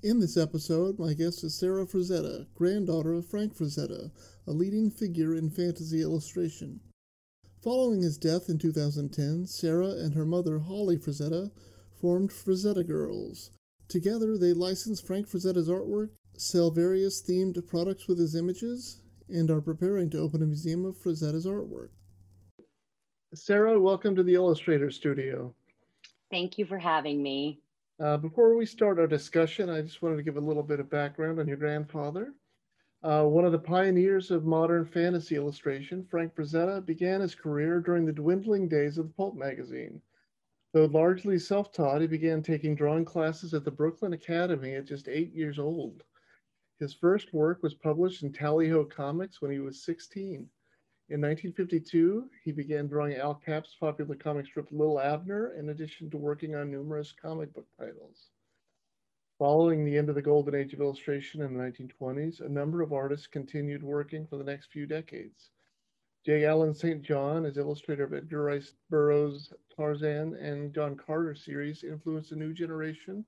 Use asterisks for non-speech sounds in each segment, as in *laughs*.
In this episode, my guest is Sara Frazetta, granddaughter of Frank Frazetta, a leading figure in fantasy illustration. Following his death in 2010, Sara and her mother, Holly Frazetta, formed Frazetta Girls. Together, they license Frank Frazetta's artwork, sell various themed products with his images, and are preparing to open a museum of Frazetta's artwork. Sara, welcome to the Illustrator Studio. Thank you for having me. Uh, before we start our discussion, I just wanted to give a little bit of background on your grandfather. Uh, one of the pioneers of modern fantasy illustration, Frank Frazetta began his career during the dwindling days of the pulp magazine. Though largely self taught, he began taking drawing classes at the Brooklyn Academy at just eight years old. His first work was published in Tally Ho Comics when he was 16. In 1952, he began drawing Al Capp's popular comic strip Little Abner, in addition to working on numerous comic book titles. Following the end of the golden age of illustration in the 1920s, a number of artists continued working for the next few decades. J. Allen St. John, as illustrator of Edgar Rice Burroughs' Tarzan and John Carter series, influenced a new generation,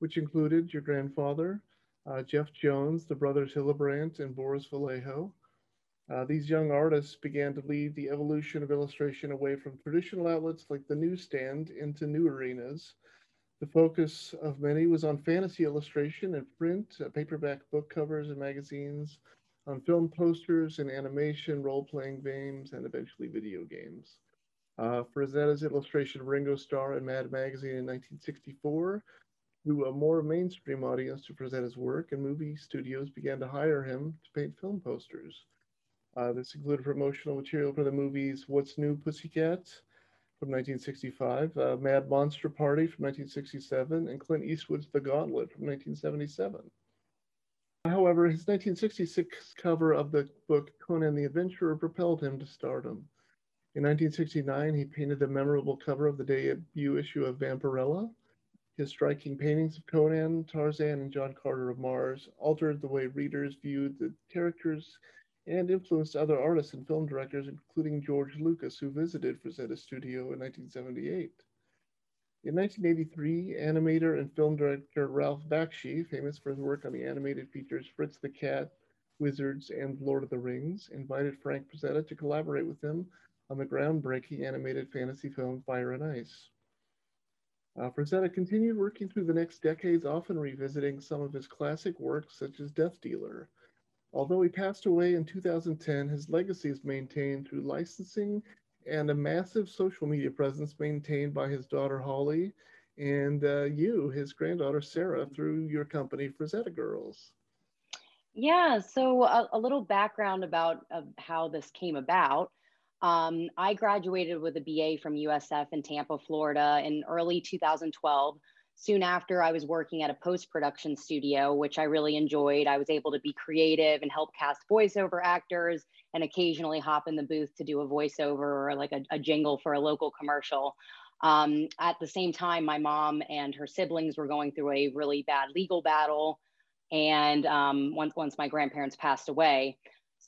which included your grandfather, uh, Jeff Jones, the brothers Hildebrandt, and Boris Vallejo. Uh, these young artists began to lead the evolution of illustration away from traditional outlets like the newsstand into new arenas. The focus of many was on fantasy illustration and print, uh, paperback book covers and magazines, on film posters and animation, role playing games, and eventually video games. Uh, illustration of Ringo Starr in Mad Magazine in 1964 drew a more mainstream audience to Frazetta's work, and movie studios began to hire him to paint film posters. Uh, this included promotional material for the movies What's New Pussycat from 1965, uh, Mad Monster Party from 1967, and Clint Eastwood's The Gauntlet from 1977. However, his 1966 cover of the book Conan the Adventurer propelled him to stardom. In 1969, he painted the memorable cover of the debut issue of Vampirella. His striking paintings of Conan, Tarzan, and John Carter of Mars altered the way readers viewed the characters and influenced other artists and film directors, including George Lucas, who visited Frazetta's studio in 1978. In 1983, animator and film director Ralph Bakshi, famous for his work on the animated features Fritz the Cat, Wizards, and Lord of the Rings, invited Frank Frazetta to collaborate with him on the groundbreaking animated fantasy film Fire and Ice. Uh, Frazetta continued working through the next decades, often revisiting some of his classic works, such as Death Dealer, Although he passed away in 2010, his legacy is maintained through licensing and a massive social media presence maintained by his daughter Holly and uh, you, his granddaughter Sara, through your company, Frazetta Girls. Yeah, so a, a little background about uh, how this came about. Um, I graduated with a BA from USF in Tampa, Florida in early 2012 soon after i was working at a post-production studio which i really enjoyed. I was able to be creative and help cast voiceover actors and occasionally hop in the booth to do a voiceover or like a, a jingle for a local commercial. Um, at the same time my mom and her siblings were going through a really bad legal battle and um, once, once my grandparents passed away.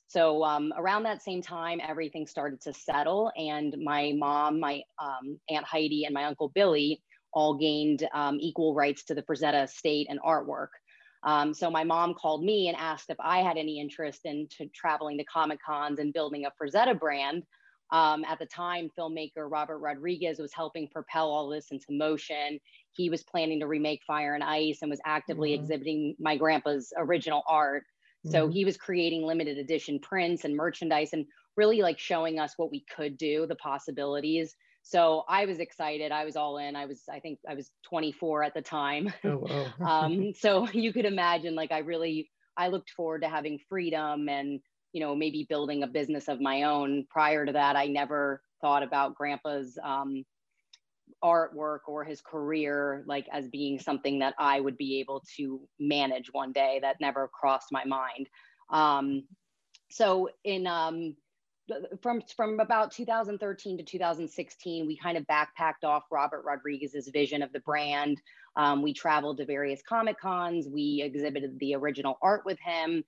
So um, around that same time everything started to settle and my mom my um, aunt heidi and my uncle billy all gained um, equal rights to the Frazetta state and artwork. Um, so my mom called me and asked if I had any interest in traveling to Comic Cons and building a Frazetta brand. Um, at the time, filmmaker Robert Rodriguez was helping propel all this into motion. He was planning to remake Fire and Ice and was actively mm-hmm. exhibiting my grandpa's original art. So mm-hmm. he was creating limited edition prints and merchandise and really like showing us what we could do, the possibilities. So I was excited. I was all in. I was, I think I was 24 at the time. Oh, wow. *laughs* um, so you could imagine, like, I really, I looked forward to having freedom and, you know, maybe building a business of my own. Prior to that, I never thought about grandpa's um, artwork or his career like as being something that I would be able to manage one day. That never crossed my mind. Um, so in um, from from about 2013 to 2016 we kind of backpacked off robert rodriguez's vision of the brand. Um, we traveled to various comic cons we exhibited the original art with him.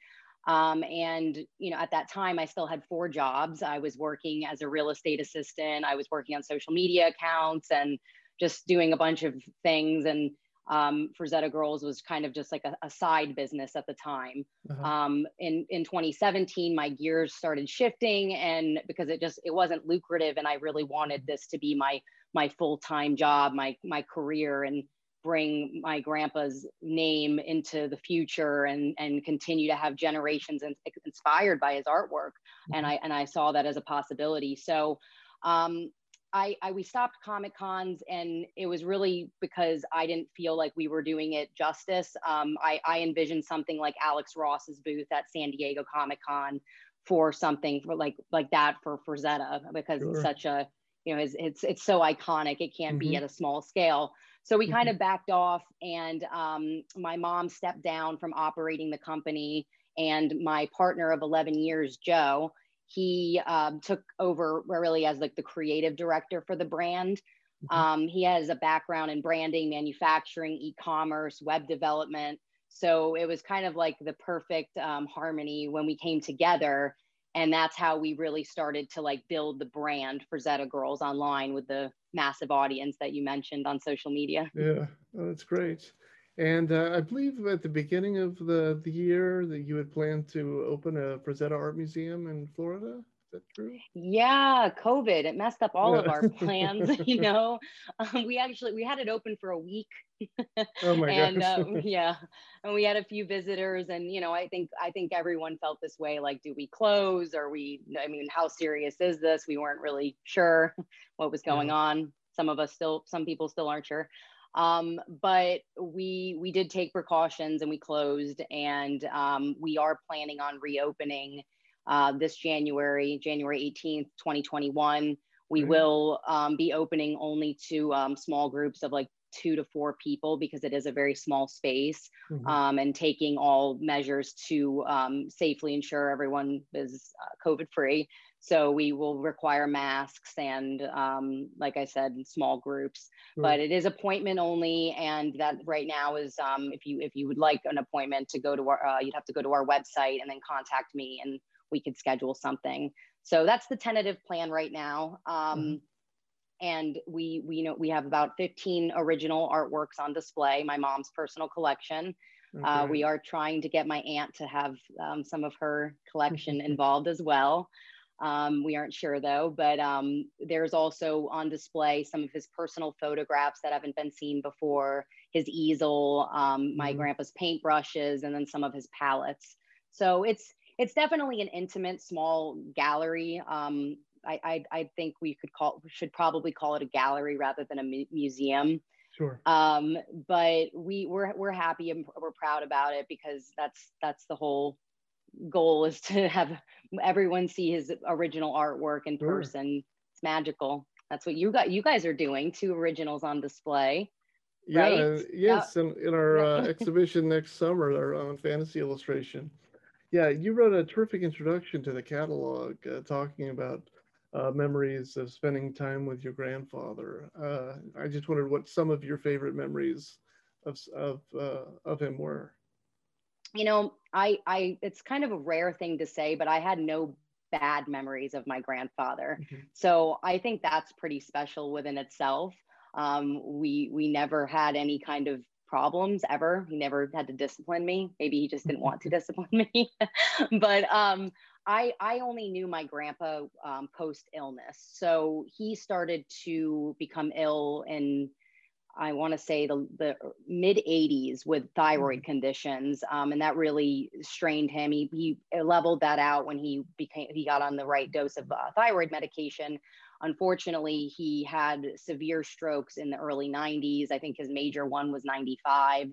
Um, and you know at that time i still had four jobs. I was working as a real estate assistant. I was working on social media accounts and just doing a bunch of things. And um, Zeta Girls was kind of just like a, a side business at the time. Uh-huh. Um, in in 2017, my gears started shifting, and because it just it wasn't lucrative, and I really wanted this to be my my full time job, my my career, and bring my grandpa's name into the future and and continue to have generations in, inspired by his artwork. Mm-hmm. And I and I saw that as a possibility. So. Um, I, I, we stopped comic cons and it was really because I didn't feel like we were doing it justice. Um, I, I envisioned something like Alex Ross's booth at San Diego Comic Con for something for like like that for for Zeta because sure. it's such a you know it's it's, it's so iconic it can't mm-hmm. be at a small scale. So we mm-hmm. kind of backed off and um, my mom stepped down from operating the company and my partner of 11 years, Joe, he um, took over really as like the creative director for the brand. Mm-hmm. Um, he has a background in branding, manufacturing, e-commerce, web development. So it was kind of like the perfect um, harmony when we came together. And that's how we really started to like build the brand for Zeta Girls online with the massive audience that you mentioned on social media. Yeah, oh, that's great. And uh, I believe at the beginning of the, the year that you had planned to open a Frazetta Art Museum in Florida. Is that true? Yeah, COVID it messed up all yeah. of our plans. *laughs* you know, um, we actually we had it open for a week. oh my *laughs* and uh, *laughs* yeah, and we had a few visitors, and you know, I think I think everyone felt this way. Like, do we close? Or we? I mean, how serious is this? We weren't really sure what was going yeah. on. Some of us still, some people still aren't sure. Um, but we we did take precautions and we closed, and um, we are planning on reopening uh, this January, January 18th, 2021. We will um, be opening only to um, small groups of like two to four people because it is a very small space mm-hmm. um, and taking all measures to um, safely ensure everyone is uh, COVID free. So we will require masks and, um, like I said, small groups. Mm-hmm. But it is appointment only, and that right now is um, if you if you would like an appointment to go to our, uh, you'd have to go to our website and then contact me, and we could schedule something. So that's the tentative plan right now. Um, mm-hmm and we we know we have about 15 original artworks on display my mom's personal collection uh, okay. uh, we are trying to get my aunt to have um, some of her collection *laughs* involved as well um, we aren't sure though but um, there's also on display some of his personal photographs that haven't been seen before his easel um, my mm-hmm. grandpa's paintbrushes and then some of his palettes so it's it's definitely an intimate small gallery um, I, I, I think we could call should probably call it a gallery rather than a mu- museum. Sure. Um, but we we're we're happy and we're proud about it because that's that's the whole goal is to have everyone see his original artwork in sure. person. It's magical. That's what you got. You guys are doing two originals on display. Yeah. Right? Yes. In, in our uh, *laughs* exhibition next summer, on fantasy illustration. Yeah, you wrote a terrific introduction to the catalog, uh, talking about uh, memories of spending time with your grandfather. Uh, I just wondered what some of your favorite memories of of uh, of him were. You know, I I it's kind of a rare thing to say, but I had no bad memories of my grandfather. Mm-hmm. So I think that's pretty special within itself. Um, we we never had any kind of problems ever. He never had to discipline me. Maybe he just didn't want to *laughs* discipline me. *laughs* but um, I, I only knew my grandpa um, post illness. So he started to become ill in, I want to say, the, the mid 80s with thyroid mm-hmm. conditions. Um, and that really strained him. He, he leveled that out when he became, he got on the right dose of uh, thyroid medication. Unfortunately, he had severe strokes in the early 90s. I think his major one was 95.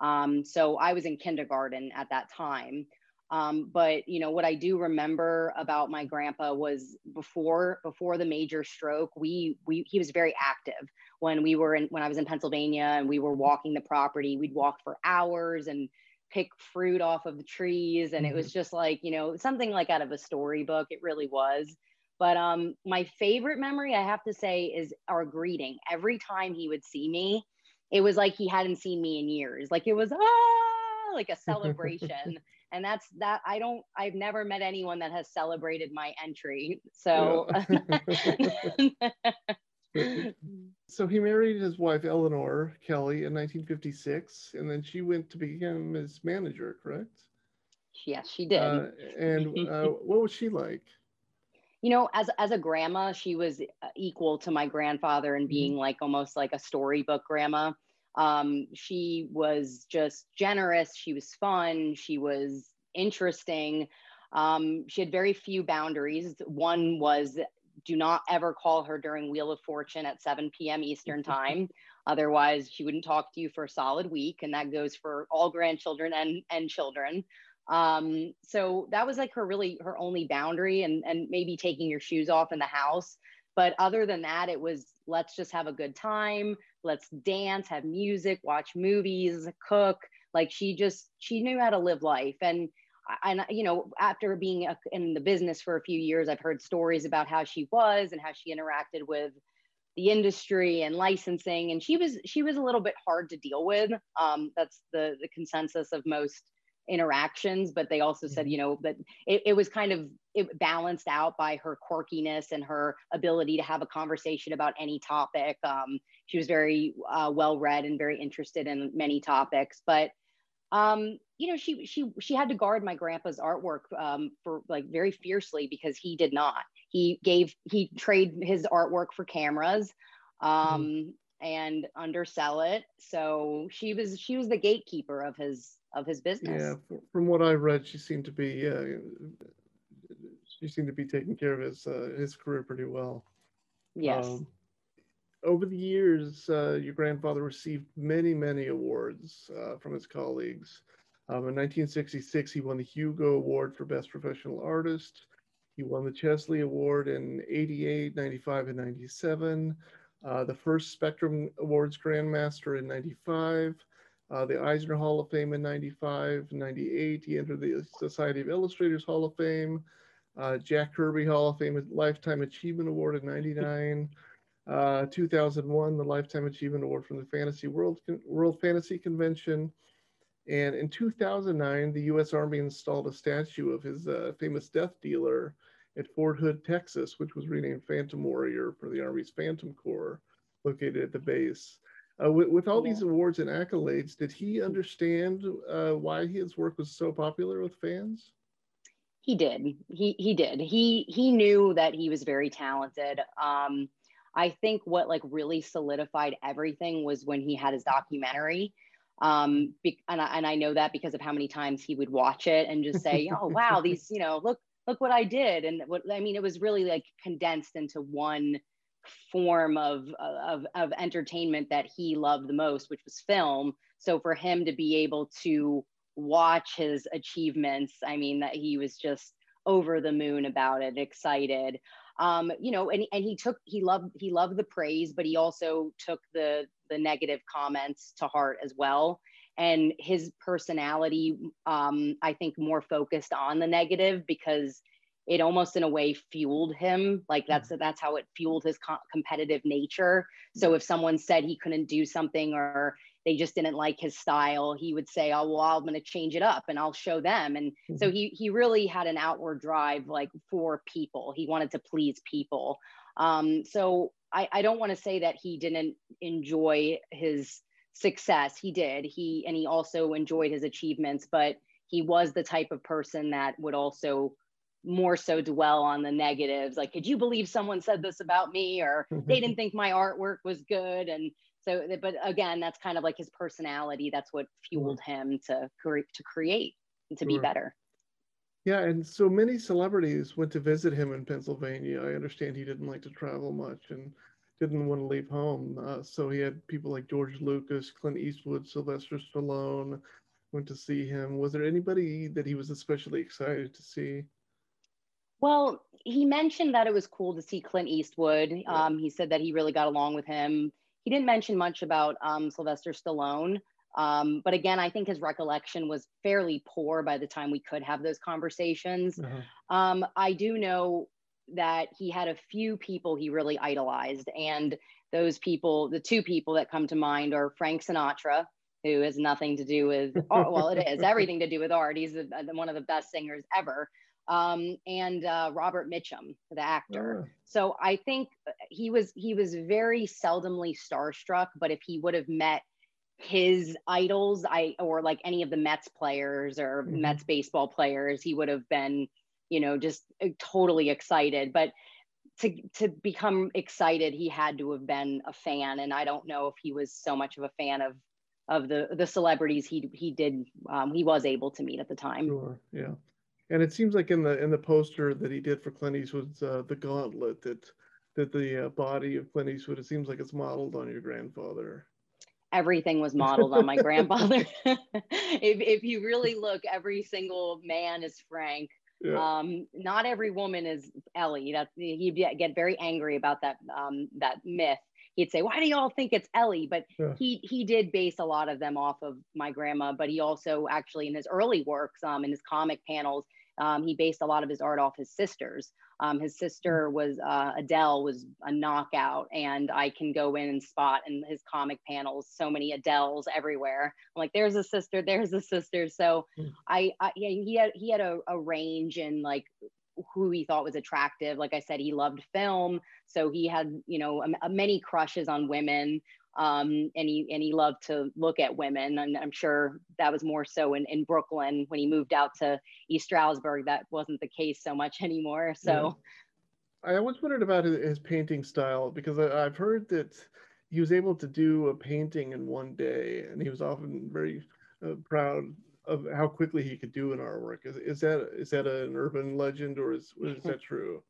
Um, so I was in kindergarten at that time. Um, but you know what I do remember about my grandpa was before before the major stroke, we we he was very active when we were in when I was in Pennsylvania and we were walking the property. We'd walk for hours and pick fruit off of the trees, and mm-hmm. it was mm-hmm. just like you know something like out of a storybook. It really was. But um, my favorite memory, I have to say, is our greeting. Every time he would see me, it was like he hadn't seen me in years. Like it was ah, like a *laughs* celebration and that's that i don't i've never met anyone that has celebrated my entry so yeah. *laughs* so he married his wife Eleanor Kelly in 1956, and then she went to become his manager, correct? Yes, she did. Uh, and uh, what was she like? You know, as as a grandma, she was uh, equal to my grandfather in mm-hmm. being like almost like a storybook grandma. Um, she was just generous. She was fun. She was interesting. Um, she had very few boundaries. One was do not ever call her during Wheel of Fortune at 7 p.m. Eastern *laughs* time. Otherwise, she wouldn't talk to you for a solid week. And that goes for all grandchildren and, and children. Um, so that was like her really her only boundary and, and maybe taking your shoes off in the house. But other than that, it was let's just have a good time. Let's dance, have music, watch movies, cook. Like she just, she knew how to live life. And and you know after being in the business for a few years i've heard stories about how she was and how she interacted with the industry and licensing and she was she was a little bit hard to deal with um, that's the the consensus of most interactions but they also said you know that it, it was kind of it balanced out by her quirkiness and her ability to have a conversation about any topic um, she was very uh, well read and very interested in many topics but um, you know, she she she had to guard my grandpa's artwork um, for like very fiercely because he did not. He gave he trade his artwork for cameras mm-hmm. um, mm-hmm. and undersell it. So she was she was the gatekeeper of his of his business. Yeah, from what I read, she seemed to be yeah, she seemed to be taking care of his uh, his career pretty well. Yes. Um, over the years, uh, your grandfather received many, many awards uh, from his colleagues. Um, in 1966, he won the Hugo Award for Best Professional Artist. He won the Chesley Award in 88, 95, and 97. Uh, the first Spectrum Awards Grandmaster in 95. Uh, the Eisner Hall of Fame in 95, 98. He entered the Society of Illustrators Hall of Fame. Uh, Jack Kirby Hall of Fame Lifetime Achievement Award in 99. Uh, 2001, the Lifetime Achievement Award from the Fantasy World World Fantasy Convention, and in 2009, the U.S. Army installed a statue of his uh, famous death dealer at Fort Hood, Texas, which was renamed Phantom Warrior for the Army's Phantom Corps, located at the base. Uh, with, with, all these awards and accolades, did he understand uh, why his work was so popular with fans? He did. He he did. He he knew that he was very talented. Um, I think what like really solidified everything was when he had his documentary. Um, be, and, I, and I know that because of how many times he would watch it and just say, "Oh wow, *laughs* these you know look look what I did." And what I mean, it was really like condensed into one form of, of of entertainment that he loved the most, which was film. So for him to be able to watch his achievements, I mean that he was just over the moon about it, excited um, you know, and, and he took, he loved, he loved the praise, but he also took the, the negative comments to heart as well. And his personality, um, I think more focused on the negative because it almost in a way fueled him like that's mm-hmm. that's how it fueled his co- competitive nature. So if someone said he couldn't do something or they just didn't like his style he would say oh well i'm going to change it up and i'll show them. And mm-hmm. so he he really had an outward drive like for people. He wanted to please people. Um, so i i don't want to say that he didn't enjoy his success. He did. He and he also enjoyed his achievements but he was the type of person that would also more so dwell on the negatives like could you believe someone said this about me? or they didn't *laughs* think my artwork was good. And so but again that's kind of like his personality that's what fueled him to create to create and to sure. be better. Yeah and so many celebrities went to visit him in pennsylvania. I understand he didn't like to travel much and didn't want to leave home uh, so he had people like george lucas clint eastwood sylvester stallone went to see him. Was there anybody that he was especially excited to see well, he mentioned that it was cool to see Clint Eastwood. Um, he said that he really got along with him. He didn't mention much about um, Sylvester Stallone. Um, but again, I think his recollection was fairly poor by the time we could have those conversations. Uh-huh. Um, I do know that he had a few people he really idolized. And those people, the two people that come to mind are Frank Sinatra, who has nothing to do with, art. well, it is everything to do with art. He's one of the best singers ever. Um, and uh, Robert Mitchum, the actor. Oh. So I think he was he was very seldomly starstruck, but if he would have met his idols, I or like any of the Mets players or Mhm. Mets baseball players, he would have been, you know, just uh, totally excited. But to to become excited, he had to have been a fan, and I don't know if he was so much of a fan of of the the celebrities he he did um, he was able to meet at the time. Sure, yeah. And it seems like in the in the poster that he did for Clint Eastwood's uh, The Gauntlet that that the uh, body of Clint Eastwood it seems like it's modeled on your grandfather. everything was modeled on my grandfather. *laughs* if, if you really look, every single man is Frank. Yeah. Um, not every woman is Ellie. That's he'd get get very angry about that um, that myth. He'd say, "Why do y'all think it's Ellie?" But Yeah. he he did base a lot of them off of my grandma. But he also actually in his early works, um, in his comic panels, um, he based a lot of his art off his sisters. Um, his sister was uh, Adele was a knockout, and I can go in and spot in his comic panels so many Adeles everywhere. I'm like, there's a sister, there's a sister. So Hmm. I, I yeah, he had he had a, a range in like who he thought was attractive. Like I said, he loved film, so he had you know a, a many crushes on women. Um, and he and he loved to look at women, and I'm sure that was more so in, in Brooklyn when he moved out to East Stroudsburg. That wasn't the case so much *laughs* anymore. So I always wondered about his, his painting style because I, I've heard that he was able to do a painting in one day, and he was often very uh, proud of how quickly he could do an artwork. Is, is that is that an urban legend or is is that true?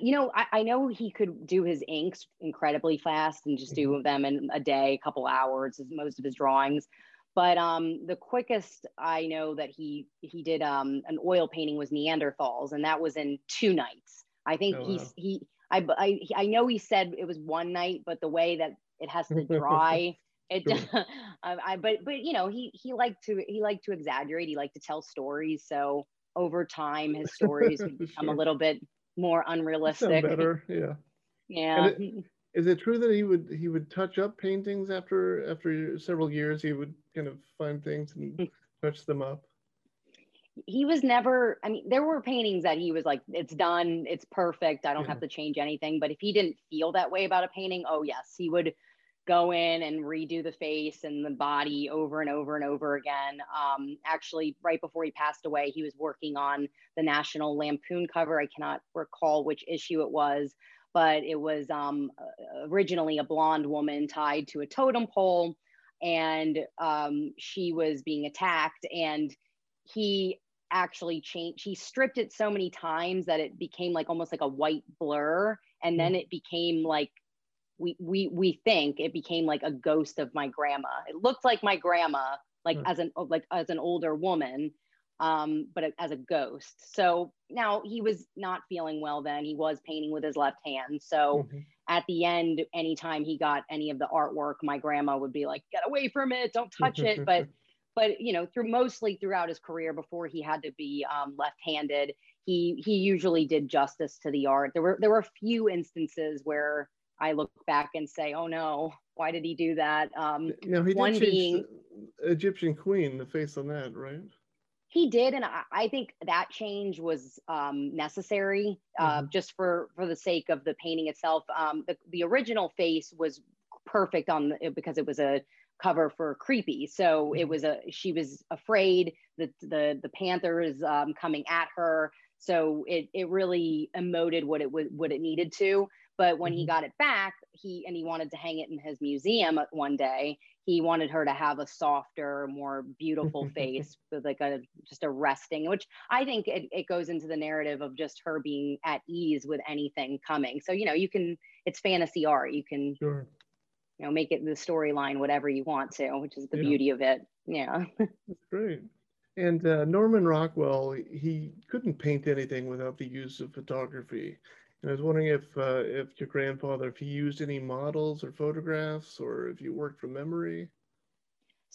You know, I, I know he could do his inks incredibly fast and just do them in a day, a couple hours, as most of his drawings. But um, the quickest I know that he he did um, an oil painting was Neanderthals, and that was in two nights. I think Oh, he's wow. he I, I I know he said it was one night, but the way that it has to dry. *laughs* It, Sure. *laughs* I, I, but but you know he he liked to he liked to exaggerate. He liked to tell stories. So over time, his stories would become a *laughs* little bit more unrealistic. better, yeah. Yeah. Mm-hmm. Is it true that he would he would touch up paintings after after several years? He would kind of find things and mm. touch them up. he was never i mean there were paintings that he was like it's done it's perfect i don't Yeah. have to change anything but if he didn't feel that way about a painting oh yes he would go in and redo the face and the body over and over and over again. Um, actually right before he passed away he was working on the national lampoon cover. I cannot recall which issue it was but it was um, originally a blonde woman tied to a totem pole and um, she was being attacked and he actually changed he stripped it so many times that it became like almost like a white blur and then it became like we we we think it became like a ghost of my grandma. It looked like my grandma like Hmm. as an like as an older woman um but as a ghost. So now he was not feeling well then. He was painting with his left hand. So Mhm. at the end anytime he got any of the artwork my grandma would be like get away from it. Don't touch it. *laughs* But but you know through mostly throughout his career before he had to be um, left-handed he he usually did justice to the art. There were there were a few instances where i look back and say oh no why did he do that um, Now he did one change being- the Egyptian queen, the face on that, right? he did and I, I think that change was um, necessary uh, Mhm. just for for the sake of the painting itself um, the, the original face was perfect on the, because it was a cover for creepy so it Mhm. was a she was afraid that the the panthers um, coming at her so it it really emoted what it was what it needed to but when he Mhm. got it back he and he wanted to hang it in his museum one day he wanted her to have a softer more beautiful *laughs* face with like a just a resting which i think it, it goes into the narrative of just her being at ease with anything coming so you know you can it's fantasy art you can Sure. you know make it the storyline whatever you want to which is the Yeah. beauty of it yeah *laughs* That's great. And uh, Norman Rockwell, he couldn't paint anything without the use of photography. And I was wondering if uh, if your grandfather, if he used any models or photographs, or if you worked from memory.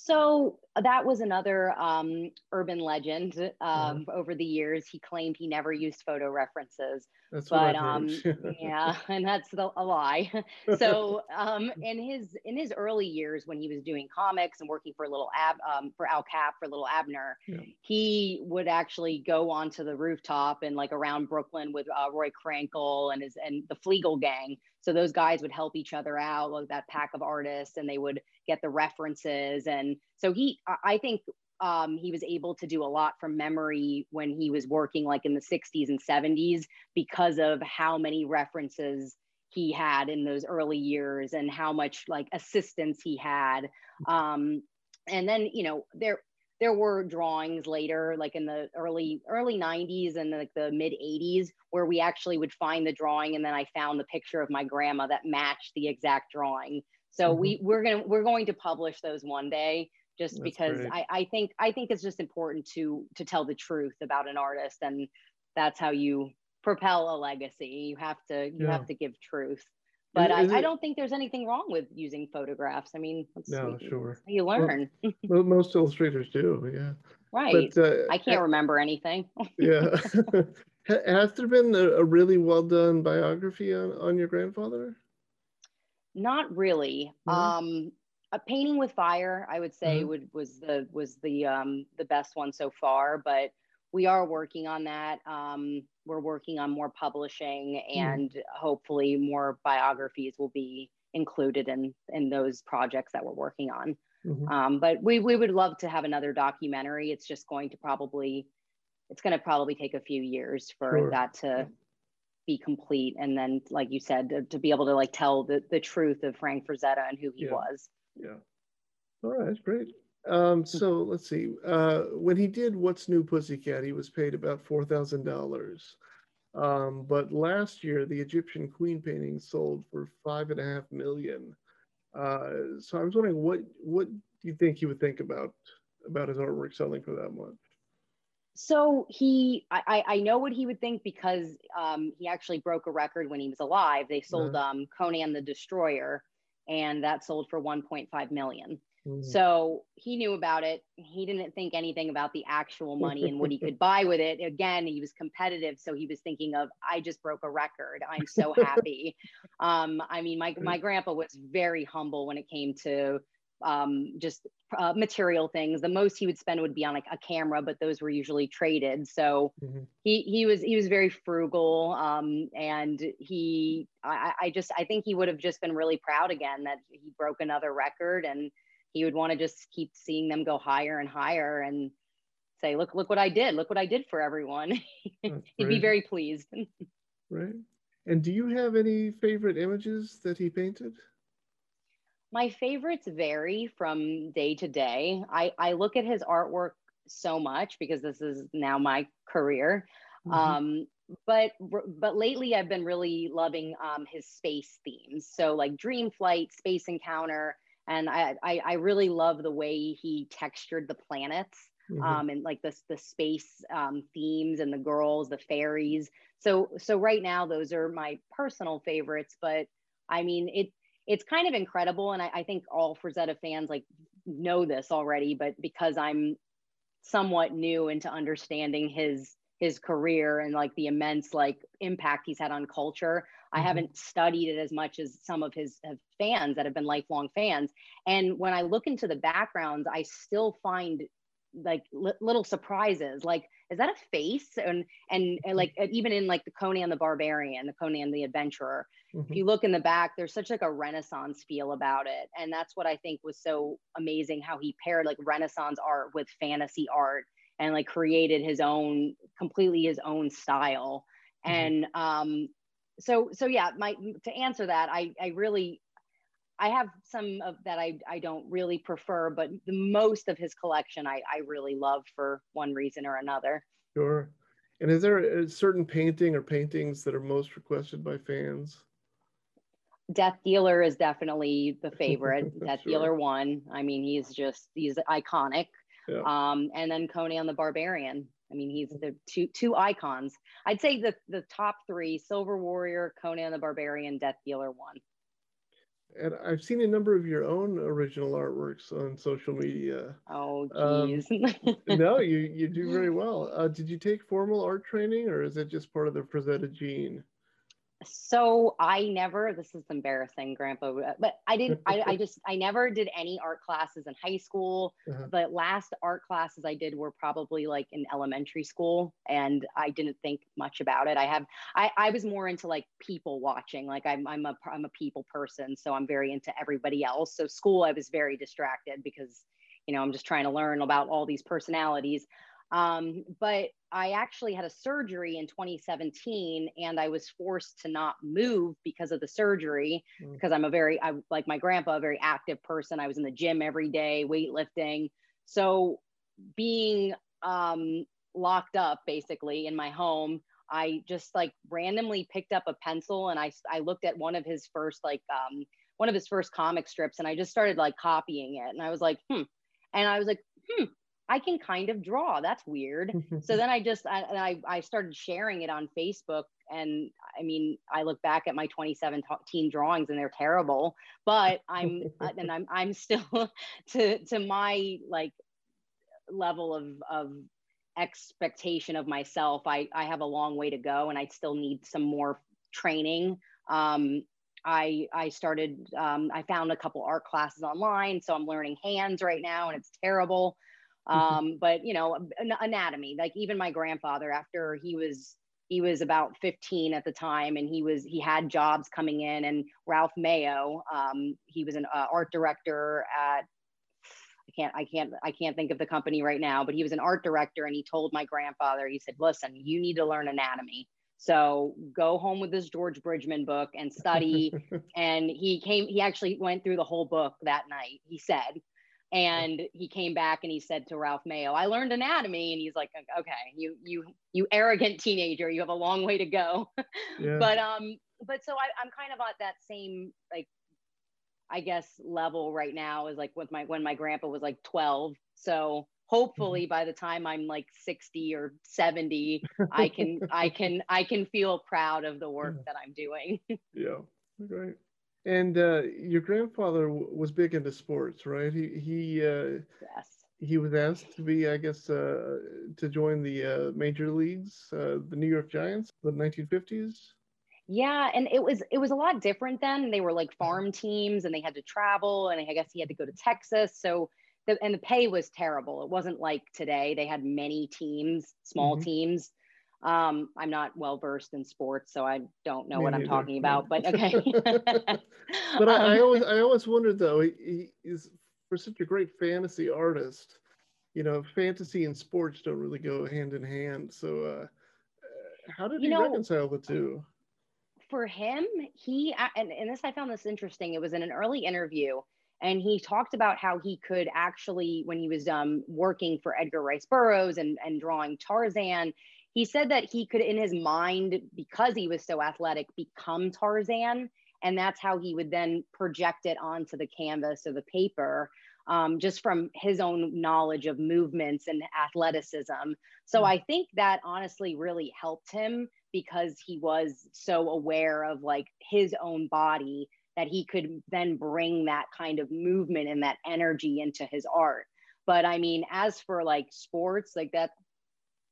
So that was another um, urban legend um, over the years. He claimed he never used photo references. That's but um, *laughs* yeah, and that's the, a lie. so um, in his in his early years when he was doing comics and working for little Ab um, for Al Capp for little Abner, yeah. he would actually go onto the rooftop and like around Brooklyn with uh, Roy Krenkel and his and the Fleagle gang. So those guys would help each other out, like that pack of artists, and they would get the references. And so he, I think um, he was able to do a lot from memory when he was working like in the 60s and 70s because of how many references he had in those early years and how much like assistance he had um, and then you know there there were drawings later like in the early early 90s and like the mid 80s where we actually would find the drawing and then i found the picture of my grandma that matched the exact drawing so mm-hmm. we we're going to we're going to publish those one day just That's because I, I think I think it's just important to to tell the truth about an artist and that's how you propel a legacy. You have to you yeah. have to give truth. But is, is I, it, I, don't think there's anything wrong with using photographs. I mean, no, sure. You learn. *laughs* Well, most illustrators do, yeah. Right. But, uh, I can't remember anything. *laughs* yeah. *laughs* Has there been a, a, really well done biography on, on your grandfather? Not really. Mm-hmm. Um, a painting with fire i would say mm-hmm. would was the was the um the best one so far but we are working on that um we're working on more publishing mm-hmm. and mm-hmm. hopefully more biographies will be included in in those projects that we're working on mm-hmm. um but we we would love to have another documentary it's just going to probably it's going to probably take a few years for sure. that to be complete and then like you said to, to, be able to like tell the, the truth of frank frazetta and who he yeah. was yeah. All right, that's great. Um, hmm. so let's see. Uh, when he did What's New Pussycat, he was paid about four thousand dollars. Um, but last year, the Egyptian Queen painting sold for five and a half million. Uh, so I was wondering, what what do you think he would think about about his artwork selling for that much? So he, I, I know what he would think because um, he actually broke a record when he was alive. They sold uh-huh. um, Conan the Destroyer and that sold for 1.5 million. Mm-hmm. So he knew about it. He didn't think anything about the actual money and what he *laughs* could buy with it. Again, he was competitive, so he was thinking of, "I just broke a record. I'm so happy." *laughs* um, I mean, my my grandpa was very humble when it came to um, just uh, material things. The most he would spend would be on like a camera, but those were usually traded. So mm-hmm. he he was he was very frugal, um, and he I, I just I think he would have just been really proud again that he broke another record, and he would want to just keep seeing them go higher and higher and say, look look what I did, look what I did for everyone. *laughs* He'd be very pleased. *laughs* right. And do you have any favorite images that he painted? My favorites vary from day to day. I, I look at his artwork so much because this is now my career. Mm-hmm. Um, but but lately I've been really loving um, his space themes. So like Dream Flight, Space Encounter, and I, I, I really love the way he textured the planets mm-hmm. um, and like the the space um, themes and the girls, the fairies. So so right now those are my personal favorites. But I mean it it's kind of incredible. And I, I think all Frazetta fans like know this already, but because I'm somewhat new into understanding his his career and like the immense like impact he's had on culture. Mm-hmm. I haven't studied it as much as some of his fans that have been lifelong fans. And when I look into the backgrounds, I still find like li- little surprises like is that a face and and, and like even in like the conan the barbarian the conan the adventurer mm-hmm. if you look in the back there's such like a renaissance feel about it and that's what i think was so amazing how he paired like renaissance art with fantasy art and like created his own completely his own style mm-hmm. and um so so yeah my to answer that i i really I have some of that I, I don't really prefer, but the most of his collection I, I really love for one reason or another. Sure. And is there a certain painting or paintings that are most requested by fans? Death Dealer is definitely the favorite. *laughs* Death sure. Dealer one. I mean, he's just he's iconic. Yeah. Um, and then Conan the Barbarian. I mean, he's the two two icons. I'd say the the top three: Silver Warrior, Conan the Barbarian, Death Dealer one. And I've seen a number of your own original artworks on social media. Oh, geez. Um, *laughs* no, you you do very *laughs* well. Uh, did you take formal art training, or is it just part of the Frazetta gene? So I never, this is embarrassing, grandpa, but I didn't, I, I just, I never did any art classes in high school. Uh-huh. The last art classes I did were probably like in elementary school and I didn't think much about it. I have, I, I was more into like people watching, like I'm, I'm a, I'm a people person. So I'm very into everybody else. So school, I was very distracted because, you know, I'm just trying to learn about all these personalities. Um, but I actually had a surgery in 2017 and I was forced to not move because of the surgery mm. because I'm a very, I like my grandpa, a very active person. I was in the gym every day, weightlifting. So being um, locked up basically in my home, I just like randomly picked up a pencil and I, I looked at one of his first, like, um, one of his first comic strips and I just started like copying it. And I was like, hmm. And I was like, hmm, I can kind of draw. That's weird. so then I just I, I, I started sharing it on Facebook, and I mean I look back at my 2017 drawings and they're terrible. But I'm and I'm I'm still *laughs* to to my like level of of expectation of myself. I I have a long way to go, and I still need some more training. Um, I I started um, I found a couple art classes online, so I'm learning hands right now, and it's terrible. Mm-hmm. um, but you know anatomy like even my grandfather after he was he was about 15 at the time and he was he had jobs coming in and ralph mayo um, he was an uh, art director at i can't i can't i can't think of the company right now but he was an art director and he told my grandfather he said listen you need to learn anatomy so go home with this george bridgman book and study *laughs* and he came he actually went through the whole book that night he said and he came back and he said to Ralph Mayo, I learned anatomy. And he's like, okay, you, you, you arrogant teenager, you have a long way to go. *laughs* Yeah. but, um, but so I, I'm kind of at that same, like, I guess level right now is like with my, when my grandpa was like 12. So hopefully mm-hmm. by the time I'm like 60 or 70, *laughs* I can, I can, I can feel proud of the work that I'm doing. *laughs* yeah. Great. And uh, your grandfather was big into sports, right? He he uh, yes. he was asked to be, I guess, uh, to join the uh, major leagues, uh, the New York Giants, the 1950s. Yeah, and it was it was a lot different then. They were like farm teams, and they had to travel, and I guess he had to go to Texas. So the, and the pay was terrible. It wasn't like today. They had many teams, small mm-hmm. teams um, I'm not well versed in sports, so I don't know Me what I'm talking *laughs* about. But okay. *laughs* but I, I, um, always I always wondered though, he, he is for such a great fantasy artist. You know, fantasy and sports don't really go hand in hand. So, uh, how did he know, reconcile the two? For him, he and, and this I found this interesting. It was in an early interview and he talked about how he could actually when he was um, working for edgar rice burroughs and, and drawing tarzan he said that he could in his mind because he was so athletic become tarzan and that's how he would then project it onto the canvas or the paper um, just from his own knowledge of movements and athleticism so mm-hmm. i think that honestly really helped him because he was so aware of like his own body that he could then bring that kind of movement and that energy into his art but i mean as for like sports like that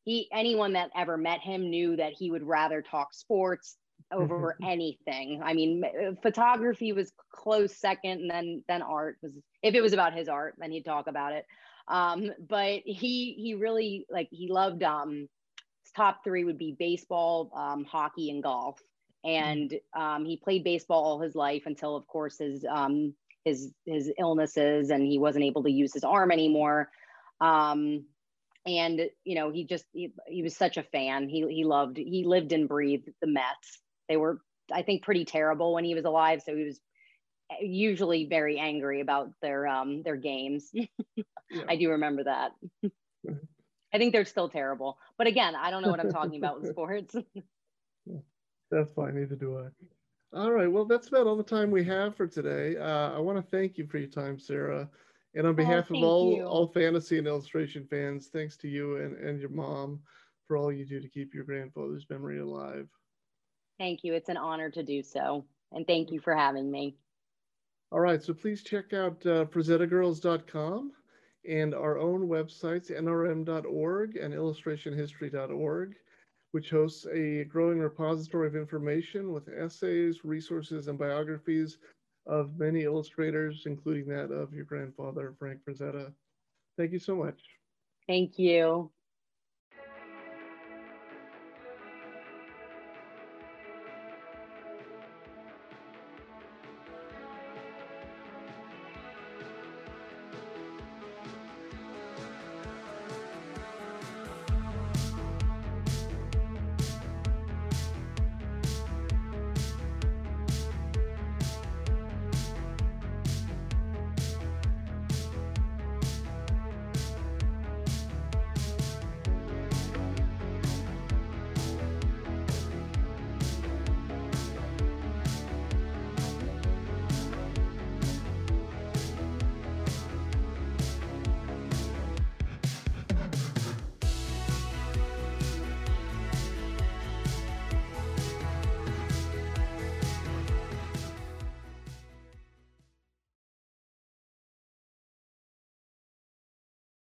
he anyone that ever met him knew that he would rather talk sports over anything. I mean, uh, photography was close second, and then then art was. If it was about his art, then he'd talk about it. Um, but he he really like he loved. Um, his top three would be baseball, um, hockey, and golf. And um, he played baseball all his life until, of course, his um, his his illnesses, and he wasn't able to use his arm anymore. Um, and you know he just he, he was such a fan. He he loved he lived and breathed the mets. They were i think pretty terrible when he was alive. So he was usually very angry about their um their games. *laughs* Yeah. i do remember that. Mm-hmm. i think they're still terrible. But again i don't know what i'm talking about with *laughs* sports. *laughs* That's fine. Neither do i. All right. Well that's about all the time we have for today. Uh, i want to thank you for your time sara and on oh, behalf oh, of all, you. all fantasy and illustration fans, thanks to you and, and your mom for all you do to keep your grandfather's memory alive. Thank you. It's an honor to do so. And thank you for having me. All right, so please check out uh, FrazettaGirls.com and our own websites, nrm.org and illustrationhistory.org, which hosts a growing repository of information with essays, resources, and biographies of many illustrators, including that of your grandfather, Frank Frazetta. Thank you so much. Thank you.